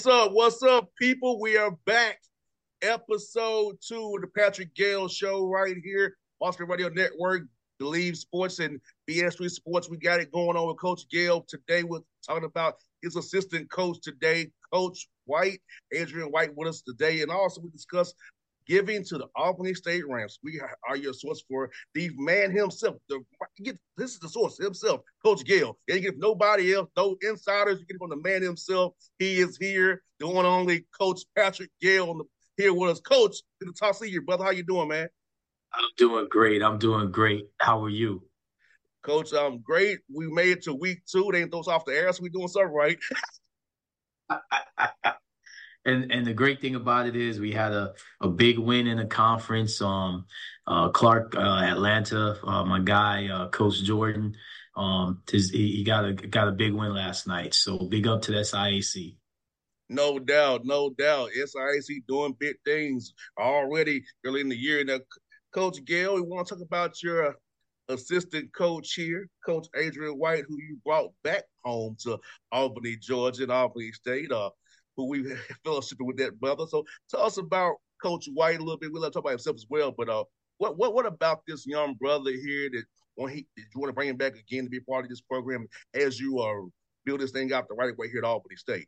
What's up? What's up, people? We are back. Episode two of the Patrick Gayle Show right here, Boston Radio Network, Bleav Sports and BS3 Sports. We got it going on with Coach Gayle. Today we're talking about his assistant coach today, Coach White, Adrian White with us today. And also we discuss giving to the Albany State Rams. We are your source for the man himself. The get this is the source himself, Coach Gayle. You get nobody else, no insiders. You get it from the man himself. He is here, the one and only Coach Patrick Gayle, on the, here with us. Coach, to the top of your brother. How you doing, man? I'm doing great. I'm doing great. How are you? Coach, I'm great. We made it to week two. They ain't throw us off the air, so we doing something right. and and the great thing about it is we had a, a big win in the conference. Um, uh, Clark, uh, Atlanta, uh, my guy, uh, Coach Jordan, um, his, he, he got a got a big win last night. So big up to the SIAC. No doubt, no doubt. SIAC doing big things already early in the year. Now, Coach Gayle, we want to talk about your assistant coach here, Coach Adrian White, who you brought back home to Albany, Georgia, and Albany State. Uh, who we fellowshipping with that brother. So tell us about Coach White a little bit. We'll talk about himself as well. But uh, what what what about this young brother here that when he you want to bring him back again to be part of this program as you uh, build this thing out the right way here at Albany State?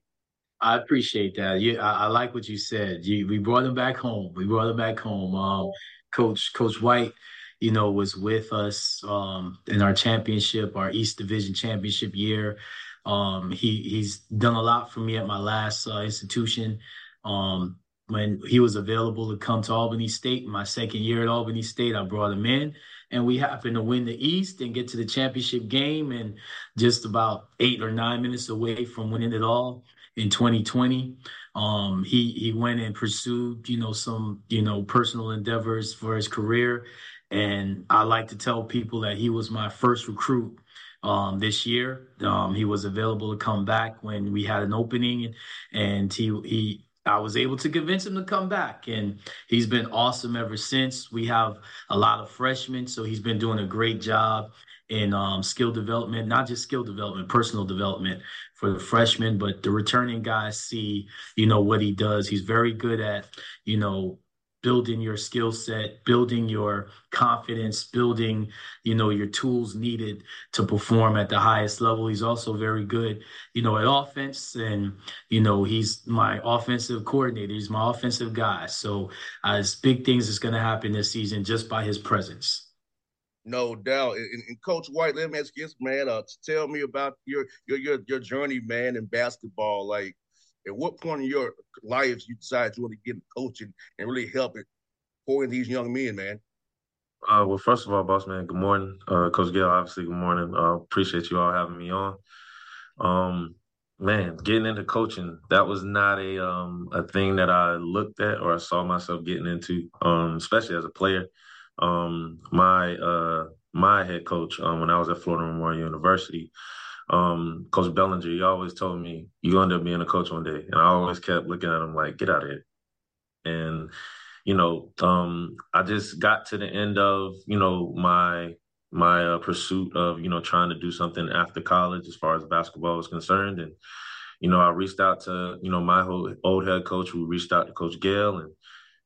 I appreciate that. You, I, I like what you said. You, we brought him back home. We brought him back home. Um, Coach Coach White, you know, was with us um, in our championship, our East Division championship year. Um, he he's done a lot for me at my last uh, institution. Um, when he was available to come to Albany State, my second year at Albany State, I brought him in, and we happened to win the East and get to the championship game, and just about eight or nine minutes away from winning it all in 2020. Um, he he went and pursued, you know, some you know personal endeavors for his career, and I like to tell people that he was my first recruit um, this year. Um, he was available to come back when we had an opening, and he he I was able to convince him to come back, and he's been awesome ever since. We have a lot of freshmen, so he's been doing a great job in um, skill development, not just skill development, personal development for the freshmen, but the returning guys see, you know, what he does. He's very good at, you know, building your skill set, building your confidence, building, you know, your tools needed to perform at the highest level. He's also very good, you know, at offense. And, you know, he's my offensive coordinator. He's my offensive guy. So as big things is going to happen this season just by his presence. No doubt. And, and, Coach White, let me ask you this, man. Uh, tell me about your your your your journey, man, in basketball. Like, at what point in your life you decide you want to get into coaching and really help it pouring these young men, man? Uh, well, first of all, boss man, good morning. Uh, Coach Gayle, obviously, good morning. Uh, appreciate you all having me on. Um, man, getting into coaching, that was not a um a thing that I looked at or I saw myself getting into, um, especially as a player. Um, my uh my head coach, um, when I was at Florida Memorial University, um, Coach Bellinger, he always told me, you end up being a coach one day. And I always kept looking at him like, get out of here. And, you know, um, I just got to the end of, you know, my my uh, pursuit of, you know, trying to do something after college as far as basketball was concerned. And, you know, I reached out to, you know, my whole old head coach who reached out to Coach Gayle and,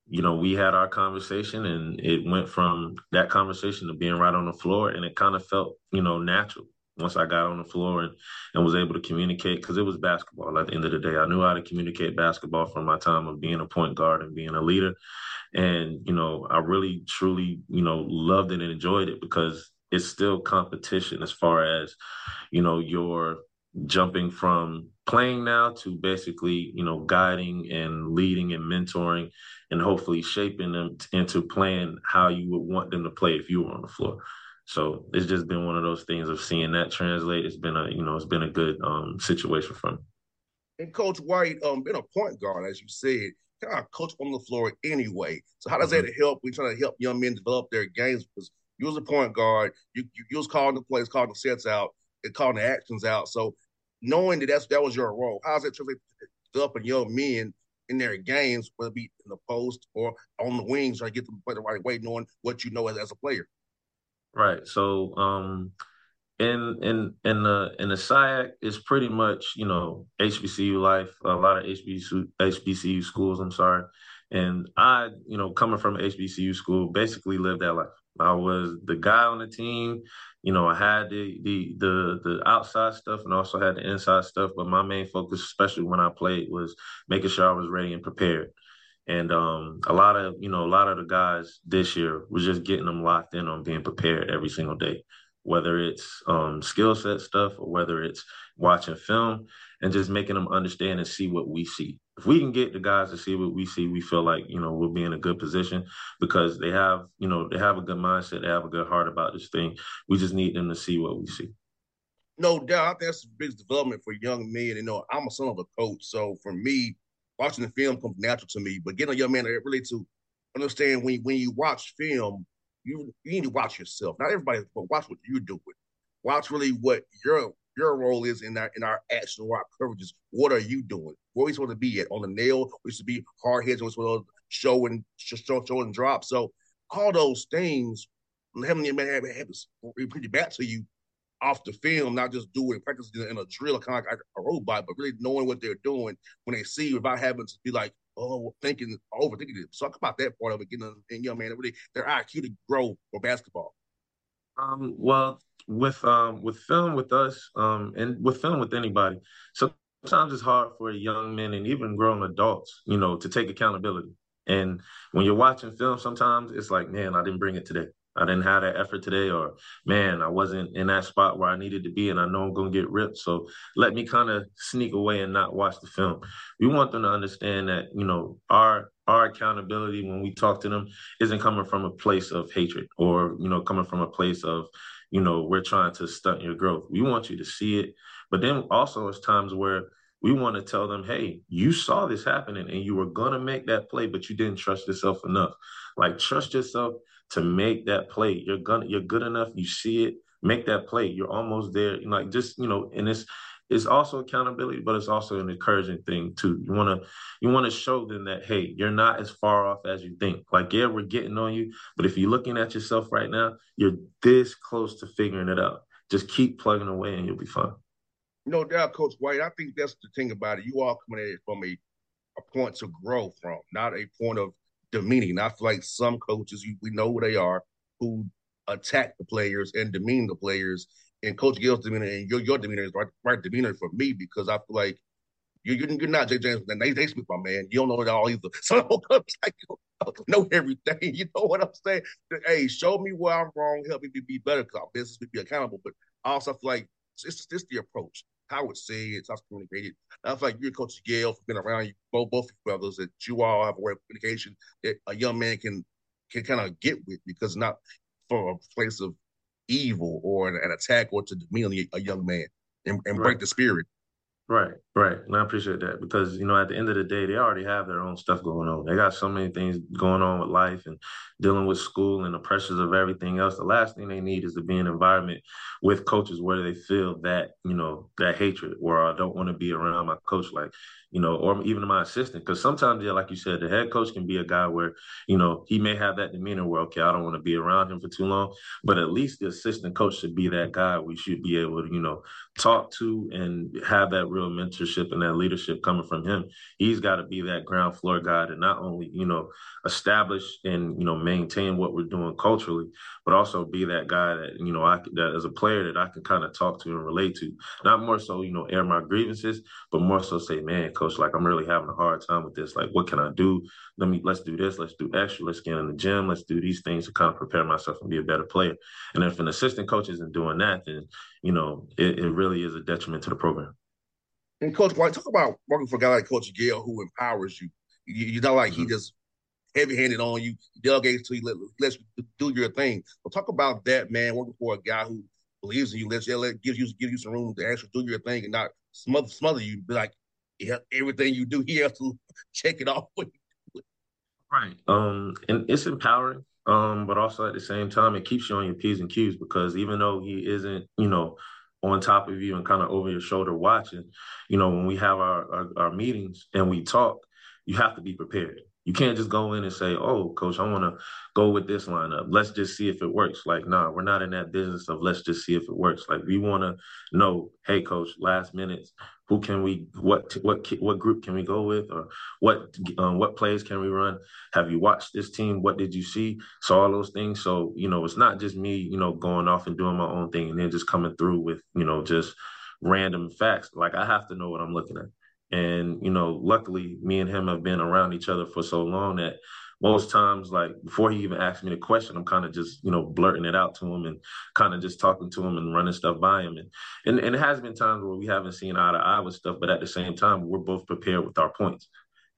you know, we had our conversation and it went from that conversation to being right on the floor and it kind of felt, you know, natural once I got on the floor and, and was able to communicate because it was basketball at the end of the day. I knew how to communicate basketball from my time of being a point guard and being a leader. And, you know, I really, truly, you know, loved it and enjoyed it because it's still competition as far as, you know, your jumping from playing now to basically, you know, guiding and leading and mentoring and hopefully shaping them into playing how you would want them to play if you were on the floor. So it's just been one of those things of seeing that translate. It's been a you know it's been a good um, situation for me. And Coach White, um, been a point guard as you said, kind of coach on the floor anyway. So how does mm-hmm. that help? We trying to help young men develop their games because you was a point guard, you you, you was calling the plays, calling the sets out, and calling the actions out. So knowing that that's that was your role, how's that translate developing young men in their games, whether it be in the post or on the wings, trying to get them to play the right way, knowing what you know as, as a player. Right. So um in in in the in the SIAC is pretty much you know HBCU life. A lot of HBCU HBCU schools. I'm sorry, and I you know coming from HBCU school basically lived that life. I was the guy on the team. You know, I had the the the the outside stuff and also had the inside stuff. But my main focus, especially when I played, was making sure I was ready and prepared. And um, a lot of you know a lot of the guys this year was just getting them locked in on being prepared every single day, whether it's um, skill set stuff or whether it's watching film and just making them understand and see what we see. If we can get the guys to see what we see, we feel like you know we'll be in a good position because they have you know they have a good mindset, they have a good heart about this thing. We just need them to see what we see. No doubt, I think that's the biggest development for young men. You know, I'm a son of a coach, so for me, watching the film comes natural to me. But getting a young man really to understand when when you watch film, you you need to watch yourself. Not everybody, but watch what you're doing. Watch really what your your role is in our in our action or our coverages. What are you doing? Where are we supposed to be at? On the nail? We should be hard heads. We're supposed to show and show, show and drop. So all those things, having your man have, have repeat back to you off the film, not just doing practice in a drill, kind of like a robot, but really knowing what they're doing when they see without having to be like, oh, thinking, overthinking it. So talk about that part of it, getting a, young man really their IQ to grow for basketball. Um, well, with um with film with us, um, and with film with anybody, sometimes it's hard for young men and even grown adults, you know, to take accountability. And when you're watching film, sometimes it's like, man, I didn't bring it today. I didn't have that effort today, or man, I wasn't in that spot where I needed to be, and I know I'm going to get ripped. So let me kind of sneak away and not watch the film. We want them to understand that you know our our accountability when we talk to them isn't coming from a place of hatred or you know coming from a place of you know we're trying to stunt your growth. We want you to see it, but then also it's times where we want to tell them, hey, you saw this happening and you were gonna make that play, but you didn't trust yourself enough. Like trust yourself to make that play. You're gonna you're good enough. You see it. make that play. You're almost there. Like just you know, and it's it's also accountability, but it's also an encouraging thing too. You wanna you wanna show them that hey, you're not as far off as you think. Like yeah, we're getting on you, but if you're looking at yourself right now, you're this close to figuring it out. Just keep plugging away, and you'll be fine. No doubt, Coach White. I think that's the thing about it. You all coming at it from a, a point to grow from, not a point of demeaning. I feel like some coaches, we know who they are, who attack the players and demean the players and Coach Gayle's demeanor and your your demeanor is right, right demeanor for me because I feel like you, you're, you're not Jay James. They, they speak my man. You don't know it all either. So like, you know everything. You know what I'm saying? Hey, show me where I'm wrong. Help me be better because our business be accountable. But I also feel like it's just the approach. How would say it's it's communicated. I feel like you're Coach for being around you, both both brothers, that you all have a way of communication that a young man can can kind of get with because not from a place of evil or an, an attack or to demean a young man and, and right. break the spirit. Right, right. And I appreciate that because, you know, at the end of the day, they already have their own stuff going on. They got so many things going on with life and dealing with school and the pressures of everything else. The last thing they need is to be in an environment with coaches where they feel that, you know, that hatred, where I don't want to be around my coach. Like, you know, or even my assistant. Because sometimes, yeah, like you said, the head coach can be a guy where, you know, he may have that demeanor where, okay, I don't want to be around him for too long. But at least the assistant coach should be that guy we should be able to, you know, talk to and have that real mentorship and that leadership coming from him. He's got to be that ground floor guy to not only, you know, establish and, you know, maintain what we're doing culturally, but also be that guy that, you know, I that as a player that I can kind of talk to and relate to. Not more so, you know, air my grievances, but more so say, man, coach, like I'm really having a hard time with this. Like, what can I do? Let me let's do this, let's do extra, let's get in the gym, let's do these things to kind of prepare myself and be a better player. And if an assistant coach isn't doing that, then you know, it, it really is a detriment to the program. And Coach White, talk about working for a guy like Coach Gayle who empowers you. you you're not like mm-hmm. he just heavy-handed on you, delegates to you, let, lets you do your thing. Well, talk about that, man, working for a guy who believes in you, lets you, let, gives you give you some room to actually do your thing and not smother, smother you. Be like, yeah, everything you do, he has to check it off. right. Um, and it's empowering. Um, but also at the same time, it keeps you on your P's and Q's because even though he isn't, you know, on top of you and kind of over your shoulder watching, you know, when we have our, our, our meetings and we talk, you have to be prepared. You can't just go in and say, "Oh, coach, I want to go with this lineup. Let's just see if it works." Like, nah, we're not in that business of let's just see if it works. Like, we want to know, "Hey, coach, last minutes, who can we what what what group can we go with? Or what um, what plays can we run? Have you watched this team? What did you see? So all those things. So you know it's not just me you know going off and doing my own thing and then just coming through with you know just random facts. Like i have to know what i'm looking at and you know luckily me and him have been around each other for so long that most times, like before he even asked me the question, I'm kind of just, you know, blurting it out to him and kind of just talking to him and running stuff by him. And, and and it has been times where we haven't seen eye to eye with stuff, but at the same time, we're both prepared with our points.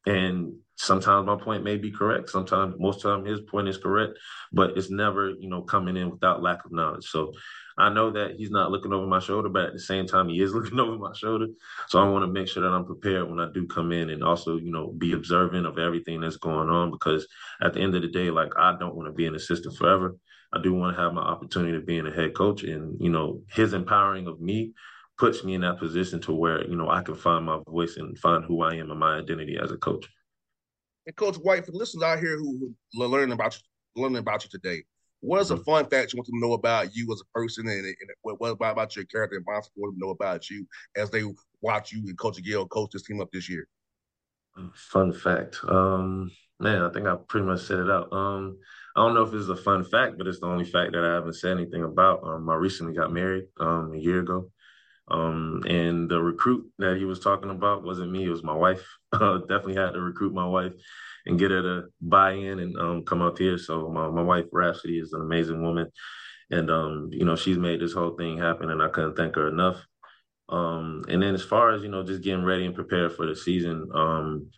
And sometimes my point may be correct. Sometimes, most time, his point is correct, but it's never, you know, coming in without lack of knowledge. So I know that he's not looking over my shoulder, but at the same time, he is looking over my shoulder. So I want to make sure that I'm prepared when I do come in and also, you know, be observant of everything that's going on because at the end of the day, like I don't want to be an assistant forever. I do want to have my opportunity of being a head coach and, you know, his empowering of me puts me in that position to where, you know, I can find my voice and find who I am and my identity as a coach. And Coach White, for listeners out here who learning about you, learning about you today, what is a mm-hmm. fun fact you want them to know about you as a person, and, and what, about, about your character and mindset want them to know about you as they watch you and Coach Gayle coach this team up this year? Fun fact, um, man, I think I pretty much said it out. Um, I don't know if it's a fun fact, but it's the only fact that I haven't said anything about. Um, I recently got married um, a year ago. Um, and the recruit that he was talking about wasn't me; it was my wife. Uh, definitely had to recruit my wife and get her to buy in and um, come up here. So my, my wife Rhapsody is an amazing woman, and um, you know she's made this whole thing happen, and I couldn't thank her enough. Um, and then as far as you know, just getting ready and prepared for the season. Um,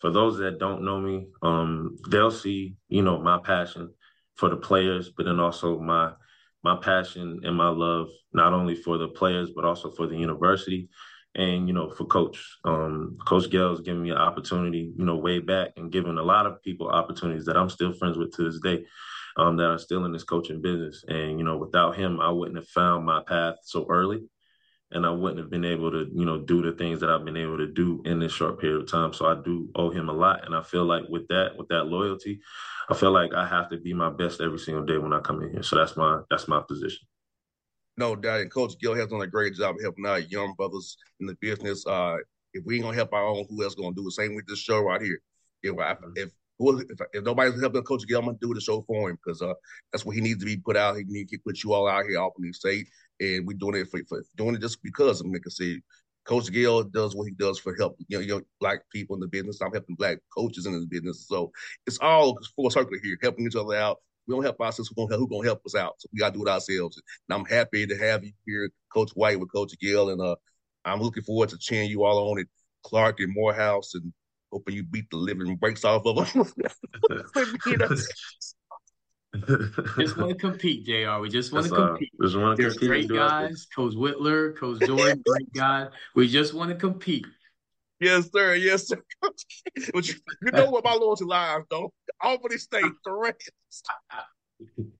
for those that don't know me, um, they'll see you know my passion for the players, but then also my my passion and my love not only for the players but also for the university and you know for coach um, coach Gayle's given me an opportunity you know way back and giving a lot of people opportunities that i'm still friends with to this day um, that are still in this coaching business. And you know, without him, I wouldn't have found my path so early, and I wouldn't have been able to you know do the things that I've been able to do in this short period of time. So I do owe him a lot, and I feel like with that, with that loyalty, I feel like I have to be my best every single day when I come in here. So that's my that's my position. No doubt, and Coach Gayle has done a great job helping out young brothers in the business. Uh, if we ain't gonna help our own, who else gonna do the same with this show right here? If I, if if, if nobody's helping Coach Gayle, I'm gonna do the show for him because uh, that's what he needs to be put out. He needs to put you all out here the state, and we're doing it for, for doing it just because. I'm gonna say, Coach Gayle does what he does for help you know, young black people in the business. I'm helping black coaches in the business, so it's all full circle here, helping each other out. We don't help ourselves. Who gonna help? Who gonna help us out? So we gotta do it ourselves. And I'm happy to have you here, Coach White, with Coach Gayle, and uh, I'm looking forward to cheering you all on it, Clark and Morehouse, and hoping you beat the living breaks off of them. just want to compete, Jr. We just want to compete. Uh, just want to There's compete. great guys, Coach Whitler, Coach Jordan, great guys. We just want to compete. Yes, sir. Yes, sir. but you, you know what my loyalty lies, though. Albany State, correct.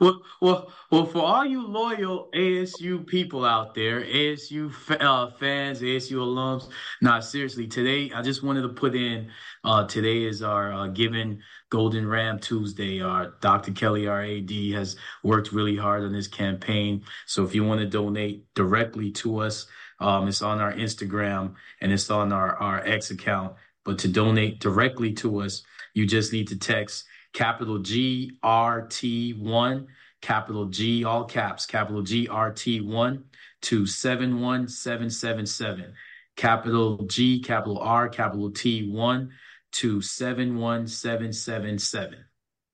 well, well, well, for all you loyal ASU people out there, ASU uh, fans, ASU alums, not seriously, today I just wanted to put in. Uh, today is our uh, Giving Golden Ram Tuesday. Our Dr. Kelly, our AD, has worked really hard on this campaign. So if you want to donate directly to us, um, it's on our Instagram and it's on our our X account. But to donate directly to us, you just need to text capital G R T one, capital G, all caps, capital G R T one to 71777. Capital G, capital R, capital T one to 71777.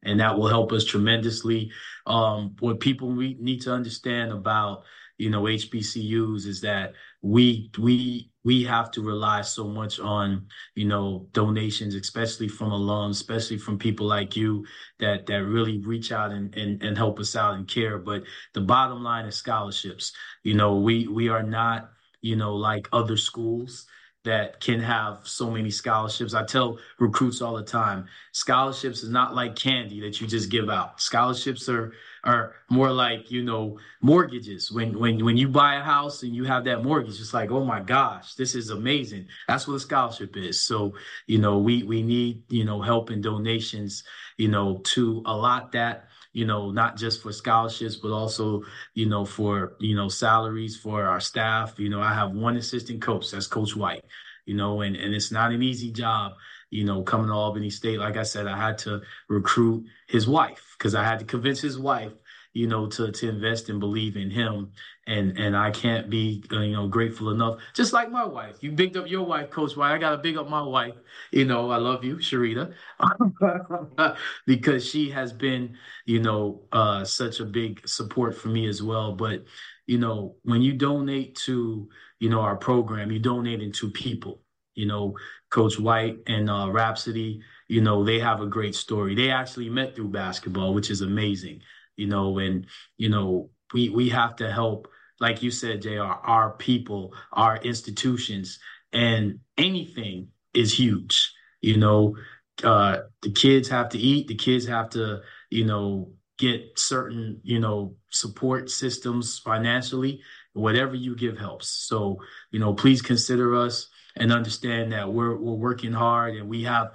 And that will help us tremendously. Um, what people need to understand about you know HBCUs is that we we we have to rely so much on you know donations especially from alums especially from people like you that that really reach out and, and and help us out and care. But the bottom line is scholarships. You know we we are not you know like other schools that can have so many scholarships. I tell recruits all the time, scholarships is not like candy that you just give out. Scholarships are are more like, you know, mortgages. When when when you buy a house and you have that mortgage, it's like, oh my gosh, this is amazing. That's what a scholarship is. So, you know, we we need, you know, help and donations, you know, to allot that you know, not just for scholarships, but also, you know, for, you know, salaries for our staff. You know, I have one assistant coach, that's Coach White, you know, and, and it's not an easy job, you know, coming to Albany State. Like I said, I had to recruit his wife because I had to convince his wife you know, to to invest and believe in him. And and I can't be uh, you know grateful enough. Just like my wife, you bigged up your wife, Coach White. I gotta big up my wife. You know, I love you, Sharita, because she has been you know uh, such a big support for me as well. But you know, when you donate to you know our program, you donate into people. You know, Coach White and uh, Rhapsody, you know, they have a great story. They actually met through basketball, which is amazing you know, and you know, we we have to help, like you said, Jr. Our people, our institutions, and anything is huge. You know, uh, the kids have to eat. The kids have to, you know, get certain, you know, support systems financially. Whatever you give helps. So, you know, please consider us and understand that we're we're working hard and we have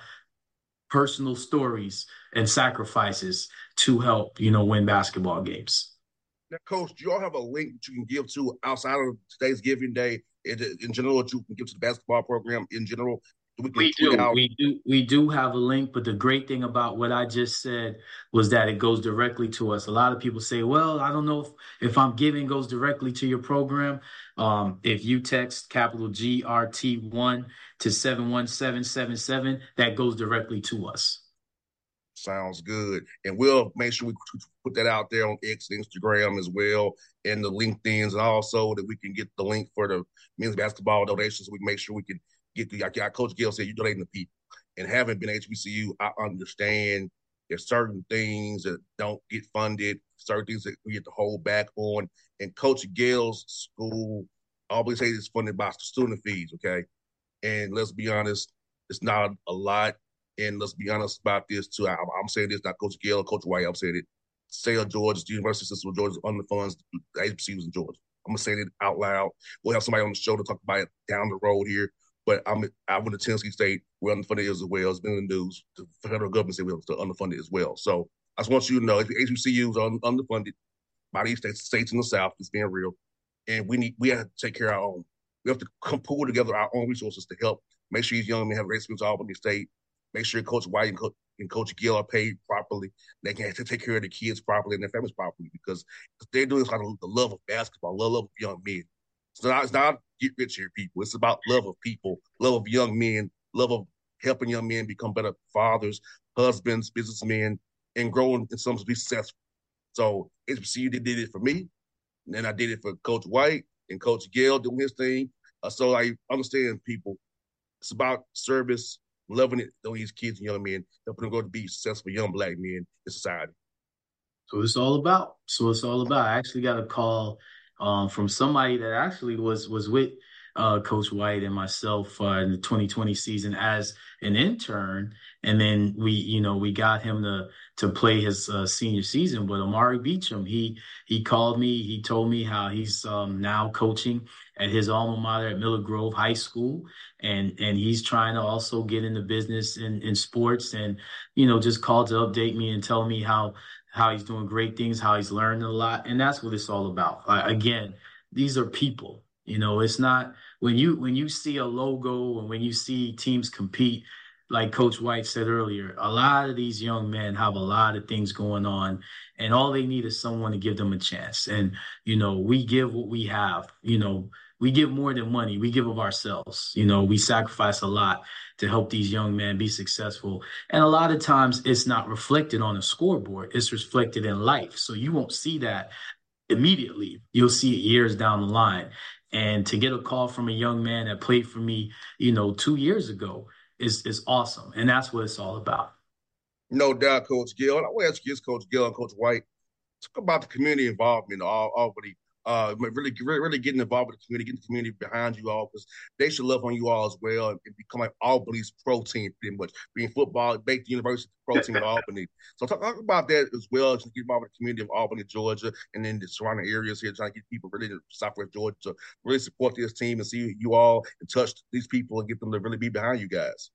personal stories and sacrifices to help, you know, win basketball games. Now, Coach, do you all have a link that you can give to outside of today's Giving Day in, in general that you can give to the basketball program in general? We, we do. Out? We do. We do have a link, but the great thing about what I just said was that it goes directly to us. A lot of people say, "Well, I don't know if, if I'm giving goes directly to your program." Um, if you text capital GRT one to seven one seven seven seven, that goes directly to us. Sounds good. And we'll make sure we put that out there on X, Instagram as well, and the LinkedIn's, and also that we can get the link for the men's basketball donations. We make sure we can like Coach Gayle said, you're donating to people. And having been HBCU, I understand there's certain things that don't get funded, certain things that we get to hold back on. And Coach Gayle's school always say it's funded by student fees, okay? And let's be honest, it's not a lot And let's be honest about this too. I, am saying this, not Coach Gayle, Coach White. I'm saying it. Of Georgia, the University System of Georgia underfunds the HBCUs in Georgia. I'm gonna say it out loud. We'll have somebody on the show to talk about it down the road here. But I'm I went to Tennessee State. We're underfunded as well. It's been in the news. The federal government said we're underfunded as well. So I just want you to know if the HBCUs are underfunded by these states, states in the South, it's being real. And we need we have to take care of our own. We have to come pull together our own resources to help make sure these young men have great experience all Albany State. Make sure Coach White and, Co- and Coach Gayle are paid properly. They can take care of the kids properly and their families properly because they're doing this out of the love of basketball, love of young men. It's not, it's not get rich here, people. It's about love of people, love of young men, love of helping young men become better fathers, husbands, businessmen, and growing in some to be successful. So HBCU did it for me, and then I did it for Coach White and Coach Gayle doing his thing. Uh, so I understand people. It's about service, loving it on these kids and young men, helping them grow to be successful young black men in society. So it's all about. So it's all about. I actually got a call um, from somebody that actually was was with uh, Coach White and myself uh, in the 2020 season as an intern, and then we, you know, we got him to to play his uh, senior season. But Amari Beecham, he he called me. He told me how he's um, now coaching at his alma mater at Miller Grove High School, and and he's trying to also get into business in in sports, and you know, just called to update me and tell me how how he's doing great things, how he's learned a lot, and that's what it's all about. again, these are people. You know, it's not when you when you see a logo and when you see teams compete, like Coach White said earlier, a lot of these young men have a lot of things going on, and all they need is someone to give them a chance. And you know, we give what we have. You know, we give more than money. We give of ourselves. You know, we sacrifice a lot to help these young men be successful. And a lot of times it's not reflected on a scoreboard, it's reflected in life. So you won't see that immediately. You'll see it years down the line. And to get a call from a young man that played for me, you know, two years ago is is awesome. And that's what it's all about. No doubt, Coach Gayle. I want to ask you, Coach Gayle and Coach White, talk about the community involvement all Albany uh, really, really, really getting involved with the community, getting the community behind you all because they should love on you all as well and become like Albany's pro team, pretty much being football, the university pro team at Albany. So talk, talk, about that as well, just get involved with the community of Albany, Georgia, and then the surrounding areas here, trying to get people really in Southwest Georgia to really support this team and see you all and touch these people and get them to really be behind you guys.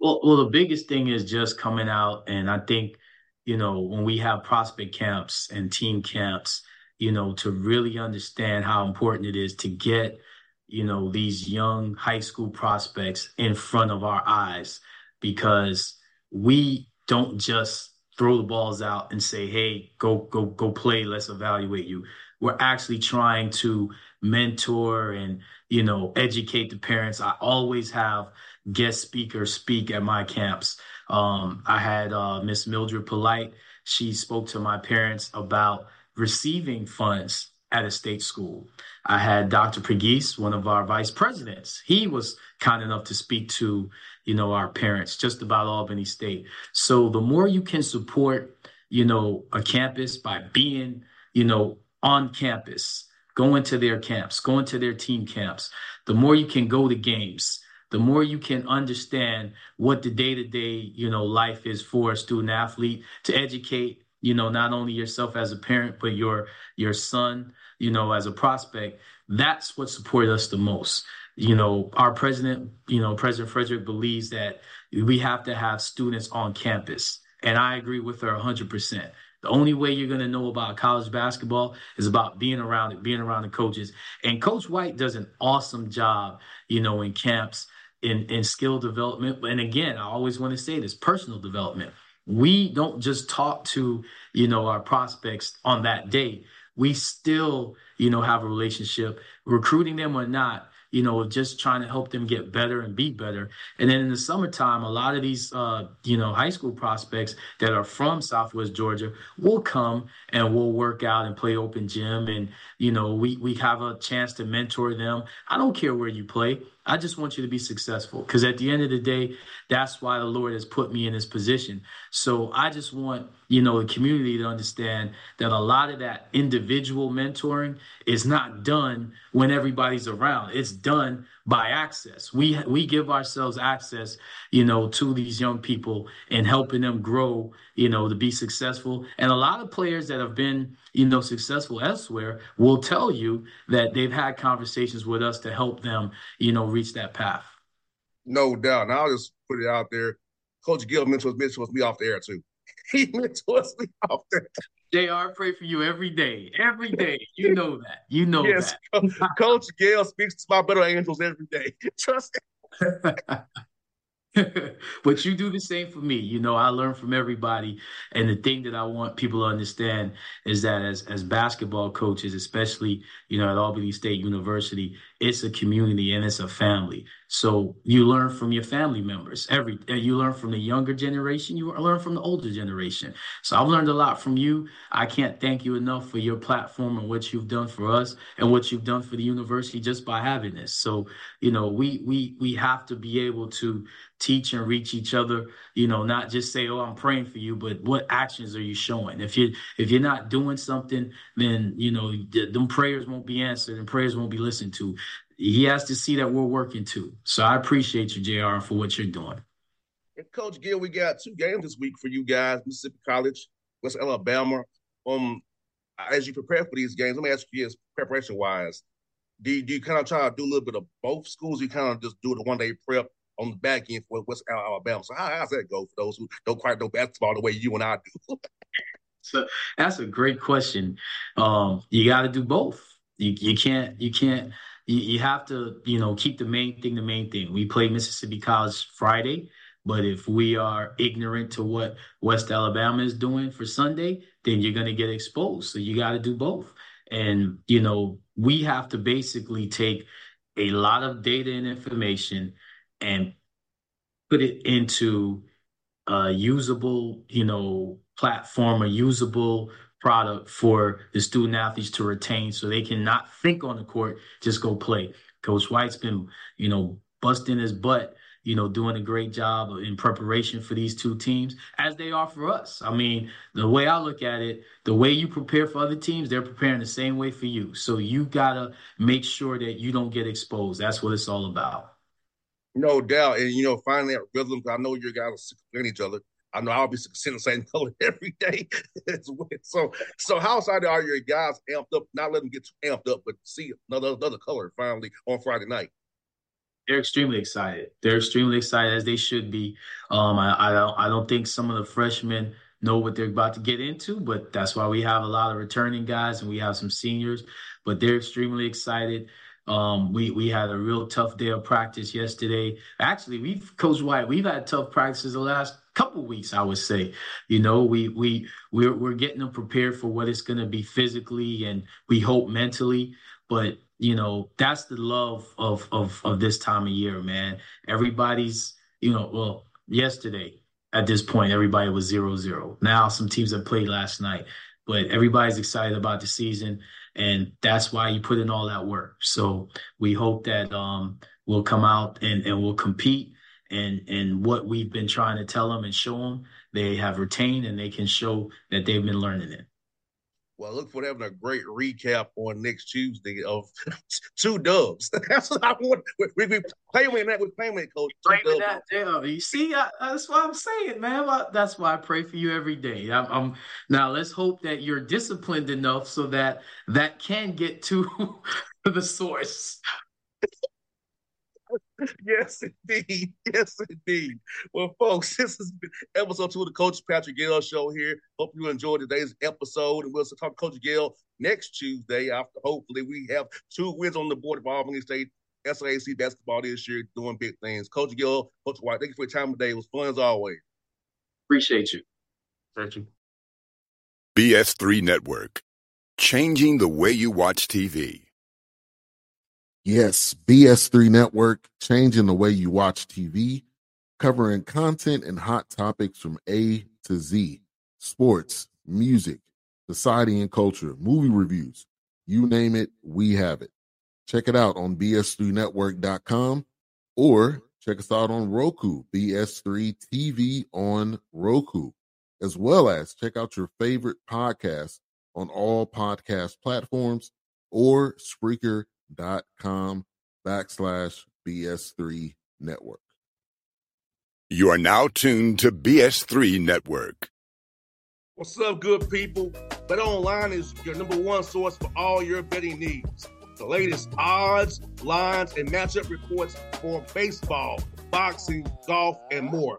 Well, well, the biggest thing is just coming out, and I think you know when we have prospect camps and team camps you know, to really understand how important it is to get, you know, these young high school prospects in front of our eyes because we don't just throw the balls out and say, "Hey, go go go play, let's evaluate you." We're actually trying to mentor and, you know, educate the parents. I always have guest speakers speak at my camps. Um, I had uh, Miss Mildred Polite. She spoke to my parents about receiving funds at a state school. I had Dr. Pregis, one of our vice presidents. He was kind enough to speak to, you know, our parents just about Albany State. So the more you can support, you know, a campus by being, you know, on campus, going to their camps, going to their team camps, the more you can go to games, the more you can understand what the day-to-day, you know, life is for a student athlete to educate you know not only yourself as a parent but your your son you know as a prospect that's what supported us the most. You know our president you know president fedrick believes that we have to have students on campus and i agree with her 100% the only way you're going to know about college basketball is about being around it being around the coaches and coach white does an awesome job you know in camps in in skill development and again i always want to say this personal development we don't just talk to you know our prospects on that day we still you know have a relationship recruiting them or not you know, just trying to help them get better and be better. And then in the summertime, a lot of these, uh, you know, high school prospects that are from Southwest Georgia will come and we'll work out and play open gym. And, you know, we, we have a chance to mentor them. I don't care where you play. I just want you to be successful because at the end of the day, that's why the Lord has put me in this position. So I just want, you know, the community to understand that a lot of that individual mentoring is not done when everybody's around. It's done by access. We we give ourselves access, you know, to these young people and helping them grow, you know, to be successful. And a lot of players that have been, you know, successful elsewhere will tell you that they've had conversations with us to help them, you know, reach that path. No doubt. And I'll just put it out there. Coach Gayle mentors, mentors me off the air too. He mentors me off there. JR, I pray for you every day. Every day. You know that. You know yes, that. Coach Gayle speaks to my better angels every day. Trust me. but you do the same for me. You know, I learn from everybody. And the thing that I want people to understand is that as as basketball coaches, especially, you know, at Albany State University, it's a community and it's a family. So you learn from your family members. Every uh, you learn from the younger generation, you learn from the older generation. So I've learned a lot from you. I can't thank you enough for your platform and what you've done for us and what you've done for the university just by having this. So, you know, we we we have to be able to teach and reach each other you know not just say oh i'm praying for you but what actions are you showing if you if you're not doing something then you know them prayers won't be answered and prayers won't be listened to he has to see that we're working too so i appreciate you jr for what you're doing and coach gayle we got two games this week for you guys mississippi college west alabama um as you prepare for these games let me ask you this preparation wise do you, do you kind of try to do a little bit of both schools you kind of just do the one day prep on the back end for West Alabama. So how, how's that go for those who don't quite know basketball the way you and I do? so that's a great question. Um, you got to do both. You you can't you can't you, you have to you know keep the main thing the main thing. We play Mississippi College Friday. But if we are ignorant to what West Alabama is doing for Sunday, then you're going to get exposed. So you got to do both. And, you know, we have to basically take a lot of data and information and put it into a usable, you know, platform, a usable product for the student athletes to retain so they cannot think on the court, just go play. Coach White's been, you know, busting his butt, you know, doing a great job in preparation for these two teams, as they are for us. I mean, the way I look at it, the way you prepare for other teams, they're preparing the same way for you. So you got to make sure that you don't get exposed. That's what it's all about. No doubt. And, you know, finally at rhythm, I know you guys are sick of each other. I know I'll be seeing the same color every day. so, so how excited are your guys amped up? Not let them get too amped up, but see another another color finally on Friday night. They're extremely excited. They're extremely excited as they should be. Um, I, I don't I don't think some of the freshmen know what they're about to get into, but that's why we have a lot of returning guys and we have some seniors. But they're extremely excited. Um, we we had a real tough day of practice yesterday. Actually, we've Coach White, we've had tough practices the last couple weeks, I would say. You know, we we we're we're getting them prepared for what it's gonna be physically and we hope mentally. But you know, that's the love of of of this time of year, man. Everybody's, you know, well, yesterday at this point, everybody was zero zero. Now some teams have played last night, but everybody's excited about the season and that's why you put in all that work. So we hope that um, we'll come out and, and we'll compete. And and what we've been trying to tell them and show them, they have retained and they can show that they've been learning it. Well, look for having a great recap on next Tuesday of two dubs. That's what I want. We, we, play with that with with coach. That, yeah. You see, I, that's what I'm saying, man. That's why I pray for you every day. I'm, I'm now. Let's hope that you're disciplined enough so that that can get to the source. yes, indeed. Yes, indeed. Well, folks, this has been episode two of the Coach Patrick Gayle Show here. Hope you enjoyed today's episode. And we'll talk to Coach Gayle next Tuesday after hopefully we have two wins on the board for Albany State SAC basketball this year doing big things. Coach Gayle, Coach White, thank you for your time today. It was fun as always. Appreciate you. Thank you. BS3 Network, changing the way you watch TV. Yes, BS3 Network, changing the way you watch TV, covering content and hot topics from A to Z sports, music, society and culture, movie reviews. You name it, we have it. Check it out on bs3network.com or check us out on Roku, BS3 TV on Roku, as well as check out your favorite podcast on all podcast platforms or Spreaker.com backslash BS3 Network. You are now tuned to BS3 Network. What's up, good people? Bet Online is your number one source for all your betting needs. The latest odds, lines, and matchup reports for baseball, boxing, golf, and more.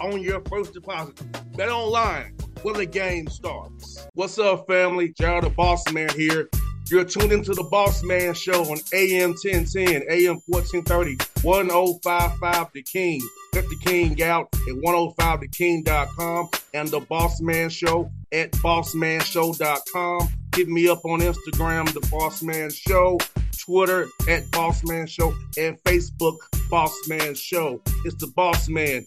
on your first deposit. Bet online where the game starts. What's up, family? JR the Boss Man here. You're tuned into the Boss Man Show on AM 1010, AM 1430, 1055 The King. Check oh the King out at 105theking.com and the Boss Man Show at bossmanshow.com. Hit me up on Instagram, The Boss Man Show, Twitter at Boss Man Show, and Facebook, Boss Man Show. It's the Boss Man